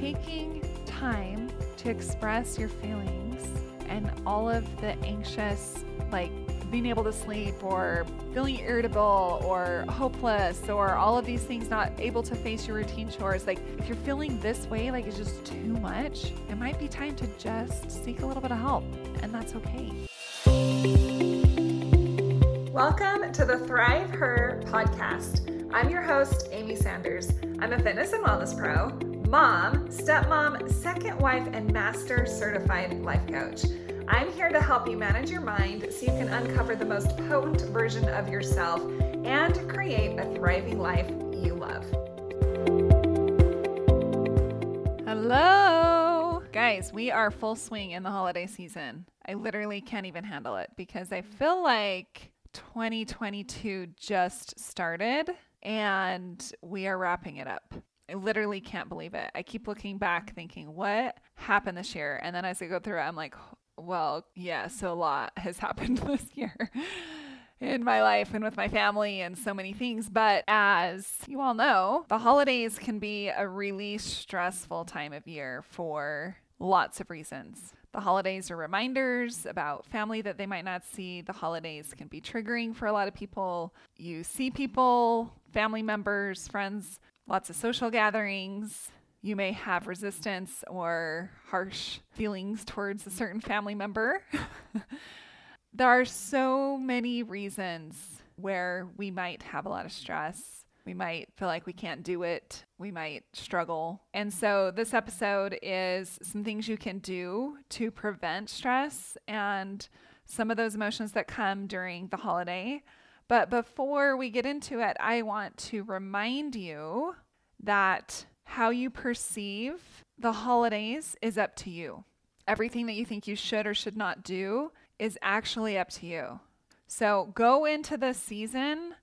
taking time to express your feelings and all of the anxious, like being able to sleep or feeling irritable or hopeless or all of these things not able to face your routine chores. Like if you're feeling this way like it's just too much it might be time to just seek a little bit of help and that's okay. Welcome to the thrive her podcast. I'm your host amy sanders. I'm a fitness and wellness pro mom stepmom second wife and master certified life coach I'm here to help you manage your mind so you can uncover the most potent version of yourself and create a thriving life you love. Hello! Guys, we are full swing in the holiday season. I literally can't even handle it because I feel like 2022 just started and we are wrapping it up. I literally can't believe it. I keep looking back thinking, what happened this year? And then as I go through it, I'm like, well, yeah, so a lot has happened this year in my life and with my family and so many things. But as you all know, the holidays can be a really stressful time of year for lots of reasons. The holidays are reminders about family that they might not see. The holidays can be triggering for a lot of people. You see people, family members, friends, lots of social gatherings, you may have resistance or harsh feelings towards a certain family member. there are so many reasons where we might have a lot of stress. We might feel like we can't do it. We might struggle. And so, this episode is some things you can do to prevent stress and some of those emotions that come during the holiday. But before we get into it, I want to remind you that how you perceive the holidays is up to you. Everything that you think you should or should not do is actually up to you. So go into the season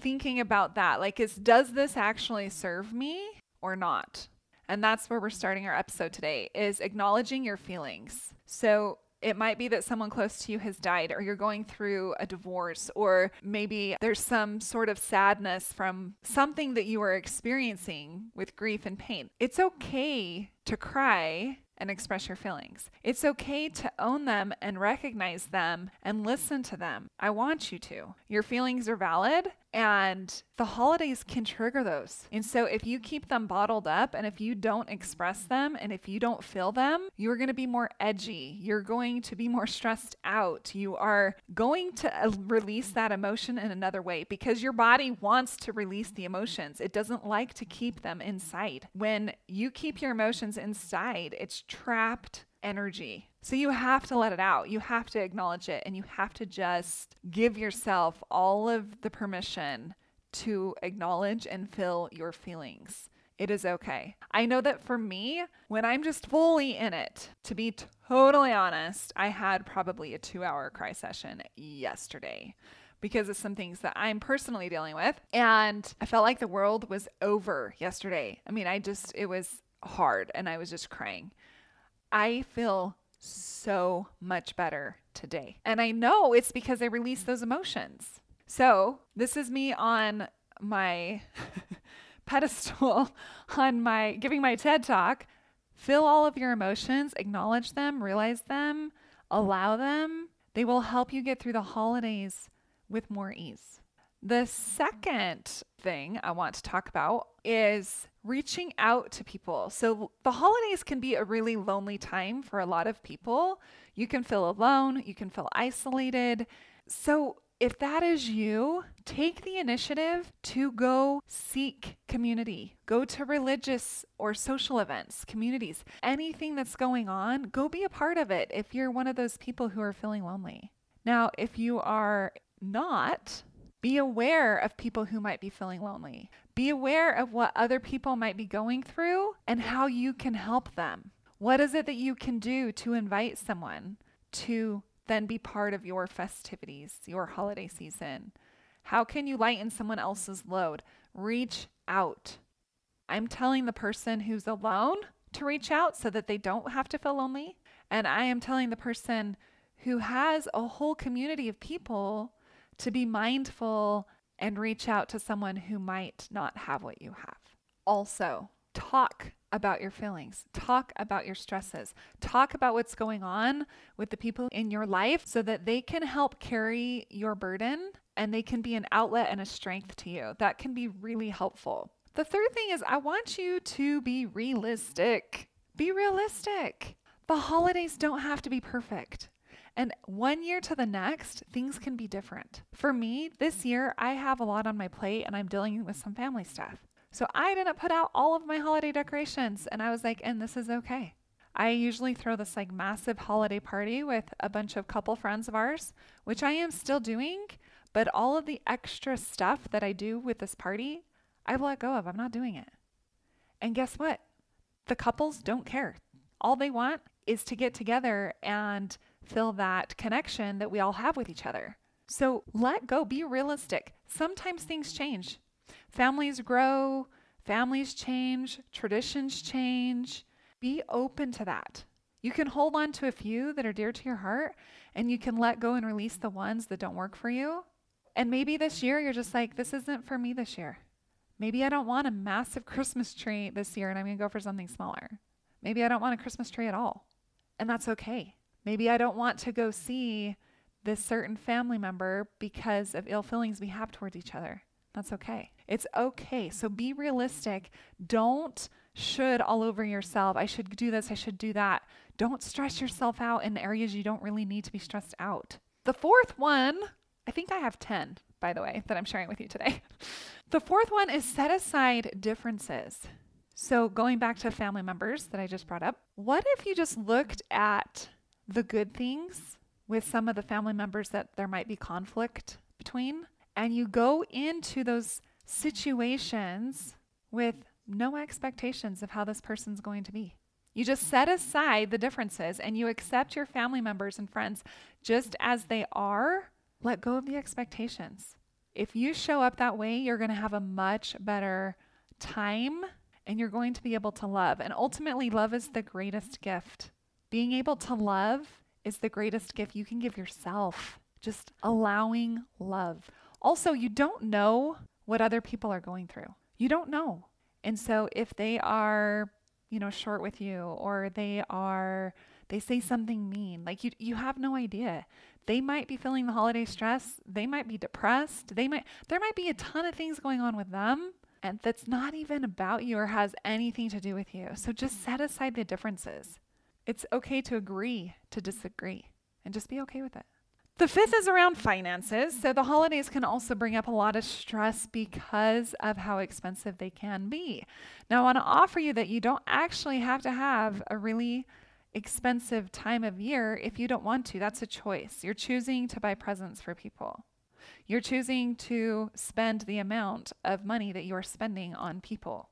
thinking about that. Like, is does this actually serve me or not? And that's where we're starting our episode today is acknowledging your feelings. So it might be that someone close to you has died, or you're going through a divorce, or maybe there's some sort of sadness from something that you are experiencing with grief and pain. It's okay to cry and express your feelings. It's okay to own them and recognize them and listen to them. I want you to. Your feelings are valid and the holidays can trigger those. And so if you keep them bottled up and if you don't express them and if you don't feel them, you're going to be more edgy. You're going to be more stressed out. You are going to uh, release that emotion in another way because your body wants to release the emotions. It doesn't like to keep them inside. When you keep your emotions inside, it's trapped energy. So you have to let it out. You have to acknowledge it and you have to just give yourself all of the permission to acknowledge and feel your feelings. It is okay. I know that for me, when I'm just fully in it, to be totally honest, I had probably a two hour cry session yesterday because of some things that I'm personally dealing with. And I felt like the world was over yesterday. I mean, I just, it was hard and I was just crying. I feel so much better today. And I know it's because I released those emotions. So, this is me on my pedestal, on my giving my TED talk. Feel all of your emotions, acknowledge them, realize them, allow them. They will help you get through the holidays with more ease. The second thing I want to talk about is reaching out to people. So, the holidays can be a really lonely time for a lot of people. You can feel alone, you can feel isolated. So, if that is you, take the initiative to go seek community. Go to religious or social events, communities, anything that's going on, go be a part of it if you're one of those people who are feeling lonely. Now, if you are not, be aware of people who might be feeling lonely. Be aware of what other people might be going through and how you can help them. What is it that you can do to invite someone to then be part of your festivities, your holiday season? How can you lighten someone else's load? Reach out. I'm telling the person who's alone to reach out so that they don't have to feel lonely. And I am telling the person who has a whole community of people to be mindful and reach out to someone who might not have what you have. Also, talk about your feelings, talk about your stresses, talk about what's going on with the people in your life so that they can help carry your burden and they can be an outlet and a strength to you. That can be really helpful. The third thing is, I want you to be realistic. Be realistic. The holidays don't have to be perfect. And one year to the next, things can be different. For me, this year, I have a lot on my plate and I'm dealing with some family stuff. So I didn't put out all of my holiday decorations. And I was like, and this is okay. I usually throw this like massive holiday party with a bunch of couple friends of ours, which I am still doing. But all of the extra stuff that I do with this party, I've let go of. I'm not doing it. And guess what? The couples don't care. All they want is to get together and feel that connection that we all have with each other. So let go, be realistic. Sometimes things change. Families grow, families change, traditions change. Be open to that. You can hold on to a few that are dear to your heart, and you can let go and release the ones that don't work for you. And maybe this year you're just like, this isn't for me this year. Maybe I don't want a massive Christmas tree this year and I'm going to go for something smaller. Maybe I don't want a Christmas tree at all. And that's okay. Maybe I don't want to go see this certain family member because of ill feelings we have towards each other. That's okay. It's okay. So be realistic. Don't should all over yourself. I should do this. I should do that. Don't stress yourself out in areas you don't really need to be stressed out. The fourth one, I think I have 10, by the way, that I'm sharing with you today. The fourth one is set aside differences. So, going back to family members that I just brought up, what if you just looked at the good things with some of the family members that there might be conflict between and you go into those situations with no expectations of how this person's going to be. You just set aside the differences and you accept your family members and friends just as they are. Let go of the expectations. If you show up that way, you're going to have a much better time and you're going to be able to love. And ultimately, love is the greatest gift. Being able to love is the greatest gift you can give yourself. Just allowing love. Also, you don't know what other people are going through. You don't know. And so if they are, you know, short with you or they are they say something mean, like you you have no idea. They might be feeling the holiday stress, they might be depressed, they might there might be a ton of things going on with them and that's not even about you or has anything to do with you. So just set aside the differences. It's okay to agree to disagree and just be okay with it. The fifth is around finances. So the holidays can also bring up a lot of stress because of how expensive they can be. Now, I want to offer you that you don't actually have to have a really expensive time of year if you don't want to. That's a choice. You're choosing to buy presents for people. You're choosing to spend the amount of money that you are spending on people.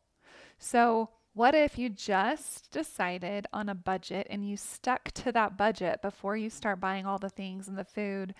So, what if you just decided on a budget and you stuck to that budget before you start buying all the things and the food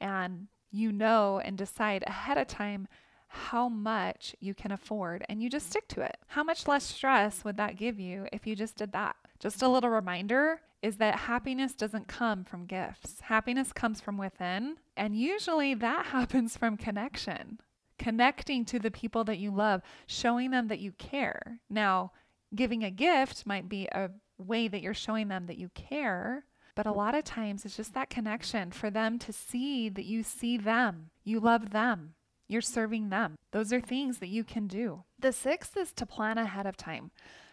and you know and decide ahead of time how much you can afford and you just stick to it? How much less stress would that give you if you just did that? Just a little reminder is that happiness doesn't come from gifts. Happiness comes from within, and usually that happens from connection. Connecting to the people that you love, showing them that you care. Now, Giving a gift might be a way that you're showing them that you care. But a lot of times it's just that connection for them to see that you see them, you love them, you're serving them. Those are things that you can do. The sixth is to plan ahead of time.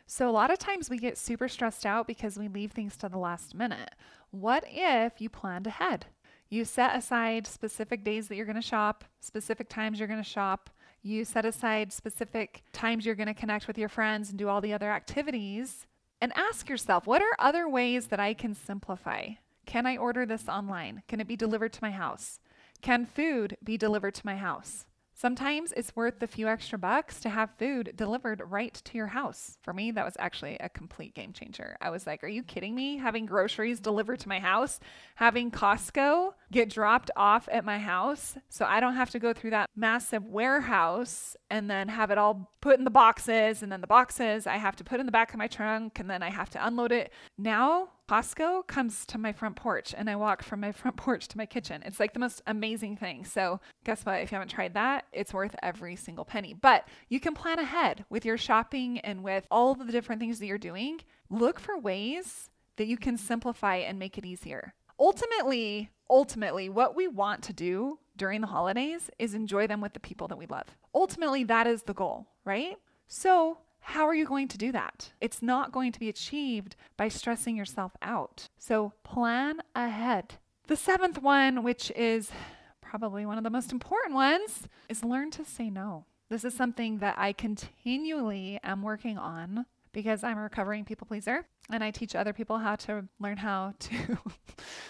So, a lot of times we get super stressed out because we leave things to the last minute. What if you planned ahead? You set aside specific days that you're going to shop, specific times you're going to shop, you set aside specific times you're going to connect with your friends and do all the other activities. And ask yourself, what are other ways that I can simplify? Can I order this online? Can it be delivered to my house? Can food be delivered to my house? Sometimes it's worth the few extra bucks to have food delivered right to your house. For me, that was actually a complete game changer. I was like, are you kidding me? Having groceries delivered to my house, having Costco get dropped off at my house so I don't have to go through that massive warehouse and then have it all put in the boxes. And then the boxes I have to put in the back of my trunk and then I have to unload it. Now, Costco comes to my front porch and I walk from my front porch to my kitchen. It's like the most amazing thing. So, guess what? If you haven't tried that, it's worth every single penny. But you can plan ahead with your shopping and with all the different things that you're doing. Look for ways that you can simplify and make it easier. Ultimately, ultimately, what we want to do during the holidays is enjoy them with the people that we love. Ultimately, that is the goal, right? So, how are you going to do that? It's not going to be achieved by stressing yourself out. So plan ahead. The seventh one, which is probably one of the most important ones, is learn to say no. This is something that I continually am working on because I'm a recovering people pleaser and I teach other people how to learn how to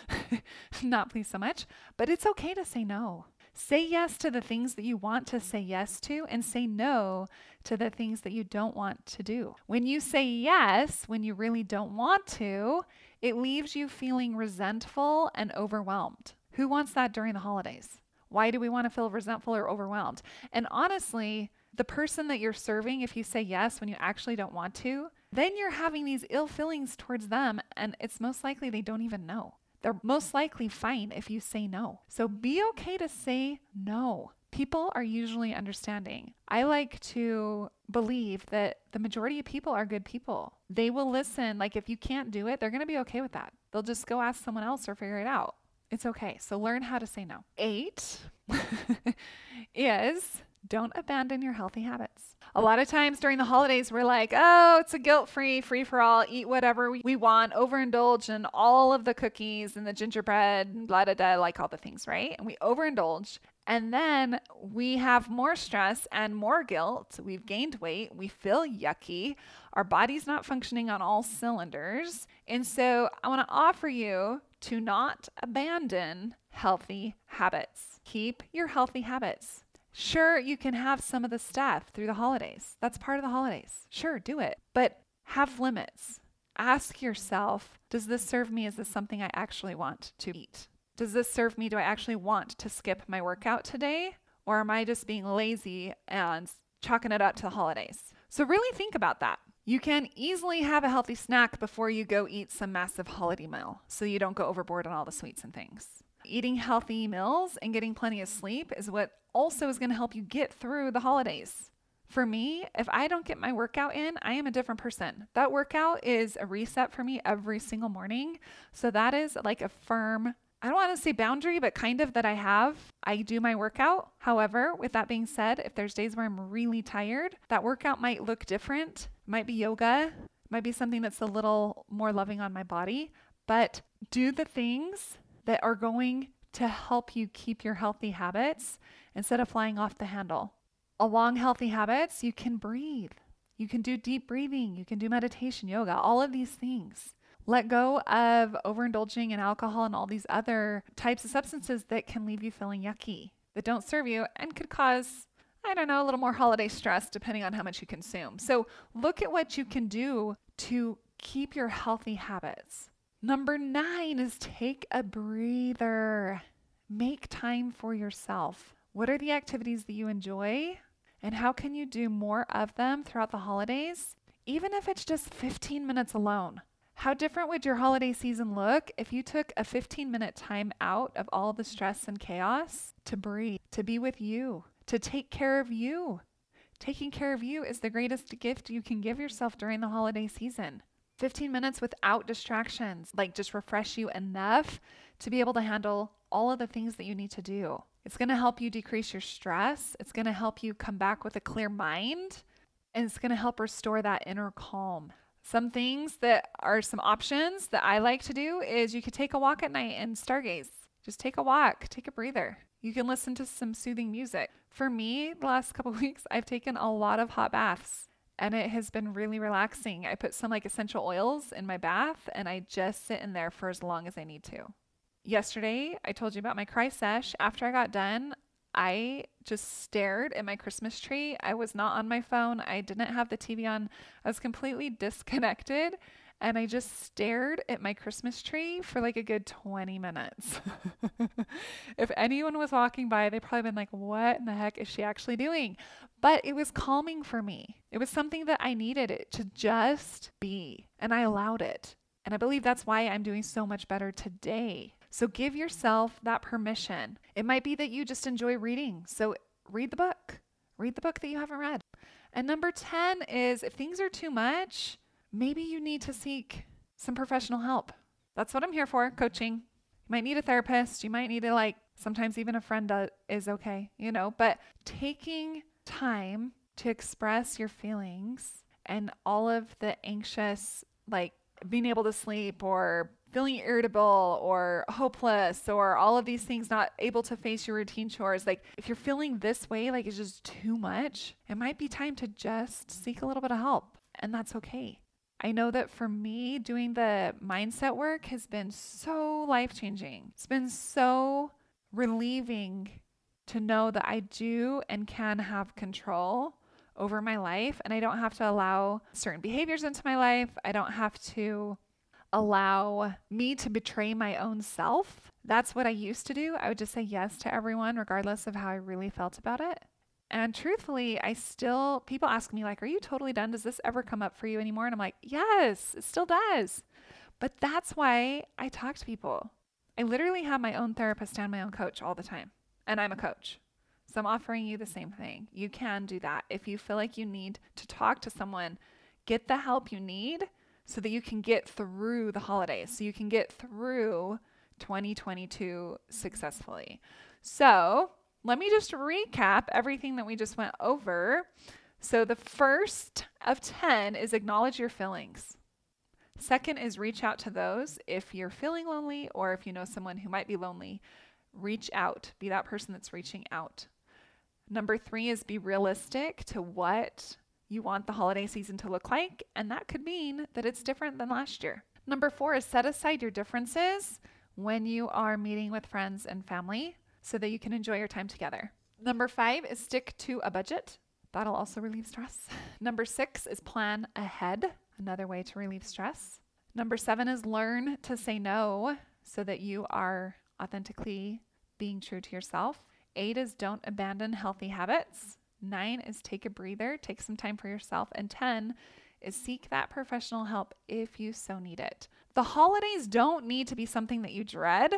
not please so much. But it's okay to say no. Say yes to the things that you want to say yes to and say no to the things that you don't want to do. When you say yes, when you really don't want to, it leaves you feeling resentful and overwhelmed. Who wants that during the holidays? Why do we want to feel resentful or overwhelmed? And honestly, the person that you're serving, if you say yes when you actually don't want to, then you're having these ill feelings towards them, and it's most likely they don't even know. They're most likely fine if you say no. So be okay to say no. People are usually understanding. I like to believe that the majority of people are good people. They will listen. Like, if you can't do it, they're going to be okay with that. They'll just go ask someone else or figure it out. It's okay. So learn how to say no. Eight is don't abandon your healthy habits. A lot of times during the holidays, we're like, oh, it's a guilt free, free for all, eat whatever we, want, overindulge in all of the cookies and the gingerbread, blah, blah, blah, like all the things, right? And we overindulge. And then we have more stress and more guilt. We've gained weight. We feel yucky. Our body's not functioning on all cylinders. And so I want to offer you to not abandon healthy habits. Keep your healthy habits. Sure, you can have some of the stuff through the holidays. That's part of the holidays. Sure, do it. But have limits. Ask yourself Does this serve me? Is this something I actually want to eat? Does this serve me? Do I actually want to skip my workout today? Or am I just being lazy and chalking it up to the holidays? So, really think about that. You can easily have a healthy snack before you go eat some massive holiday meal so you don't go overboard on all the sweets and things. Eating healthy meals and getting plenty of sleep is what also is going to help you get through the holidays. For me, if I don't get my workout in, I am a different person. That workout is a reset for me every single morning. So that is like a firm, I don't want to say boundary, but kind of that I have. I do my workout. However, with that being said, if there's days where I'm really tired, that workout might look different. It might be yoga, might be something that's a little more loving on my body, but do the things that are going to help you keep your healthy habits instead of flying off the handle. Along healthy habits, you can breathe. You can do deep breathing. You can do meditation, yoga, all of these things. Let go of overindulging in alcohol and all these other types of substances that can leave you feeling yucky, that don't serve you, and could cause, I don't know, a little more holiday stress depending on how much you consume. So look at what you can do to keep your healthy habits. Number nine is take a breather. Make time for yourself. What are the activities that you enjoy? And how can you do more of them throughout the holidays? Even if it's just 15 minutes alone. How different would your holiday season look if you took a 15 minute time out of all the stress and chaos to breathe, to be with you, to take care of you? Taking care of you is the greatest gift you can give yourself during the holiday season. 15 minutes without distractions, like just refresh you enough to be able to handle all of the things that you need to do. It's going to help you decrease your stress. It's going to help you come back with a clear mind. And it's going to help restore that inner calm. Some things that are some options that I like to do is you could take a walk at night and stargaze. Just take a walk, take a breather. You can listen to some soothing music. For me, the last couple weeks, I've taken a lot of hot baths and it has been really relaxing. I put some like essential oils in my bath and I just sit in there for as long as I need to yesterday I told you about my cry sesh. After I got done, I just stared at my Christmas tree. I was not on my phone. I didn't have the TV on. I was completely disconnected. And I just stared at my Christmas tree for like a good 20 minutes. if anyone was walking by, they'd probably been like, what in the heck is she actually doing? But it was calming for me. It was something that I needed it to just be. And I allowed it. And I believe that's why I'm doing so much better today. So give yourself that permission. It might be that you just enjoy reading. So read the book. Read the book that you haven't read. And number 10 is if things are too much, maybe you need to seek some professional help. That's what I'm here for coaching. You might need a therapist. You might need to, like, sometimes even a friend does, is okay, you know, but taking time to express your feelings and all of the anxious, like being able to sleep or feeling irritable or hopeless or all of these things not able to face your routine chores like if you're feeling this way like it's just too much it might be time to just seek a little bit of help and that's okay i know that for me doing the mindset work has been so life changing it's been so relieving to know that i do and can have control over my life and I don't have to allow certain behaviors into my life. I don't have to allow me to betray my own self. That's what I used to do. I would just say yes to everyone, regardless of how I really felt about it. And truthfully, I still, people ask me, like, are you totally done? Does this ever come up for you anymore? And I'm like, yes, it still does. But that's why I talk to people. I literally have my own therapist and my own coach all the time. And I'm a coach. So I'm offering you the same thing. You can do that. If you feel like you need to talk to someone, get the help you need so that you can get through the holidays, so you can get through 2022 successfully. So, let me just recap everything that we just went over. So, the first of 10 is acknowledge your feelings. Second is reach out to those if you're feeling lonely or if you know someone who might be lonely. Reach out, be that person that's reaching out. Number three is be realistic to what you want the holiday season to look like, and that could mean that it's different than last year. Number four is set aside your differences when you are meeting with friends and family so that you can enjoy your time together. Number five is stick to a budget. That'll also relieve stress. Number six is plan ahead, another way to relieve stress. Number seven is learn to say no so that you are authentically being true to yourself. Eight is don't abandon healthy habits. Nine is take a breather, take some time for yourself. And 10 is seek that professional help if you so need it. The holidays don't need to be something that you dread.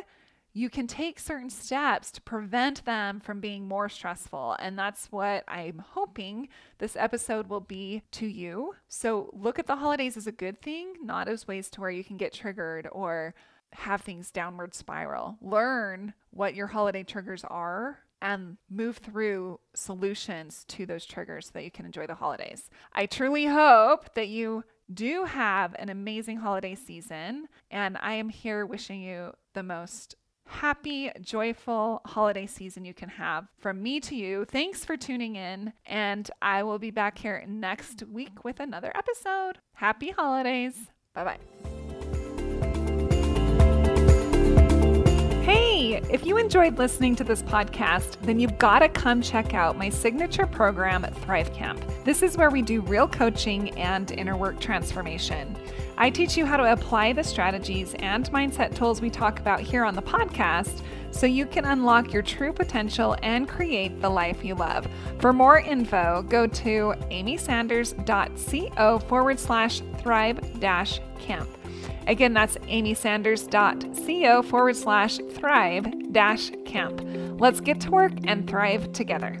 You can take certain steps to prevent them from being more stressful. And that's what I'm hoping this episode will be to you. So look at the holidays as a good thing, not as ways to where you can get triggered or have things downward spiral. Learn what your holiday triggers are and move through solutions to those triggers so that you can enjoy the holidays. I truly hope that you do have an amazing holiday season, and I am here wishing you the most happy, joyful holiday season you can have. From me to you, thanks for tuning in, and I will be back here next week with another episode. Happy holidays. Bye bye. If you enjoyed listening to this podcast, then you've got to come check out my signature program, Thrive Camp. This is where we do real coaching and inner work transformation. I teach you how to apply the strategies and mindset tools we talk about here on the podcast so you can unlock your true potential and create the life you love. For more info, go to amysanders.co forward slash thrive dash camp. Again, that's amysanders.co forward slash thrive dash camp. Let's get to work and thrive together.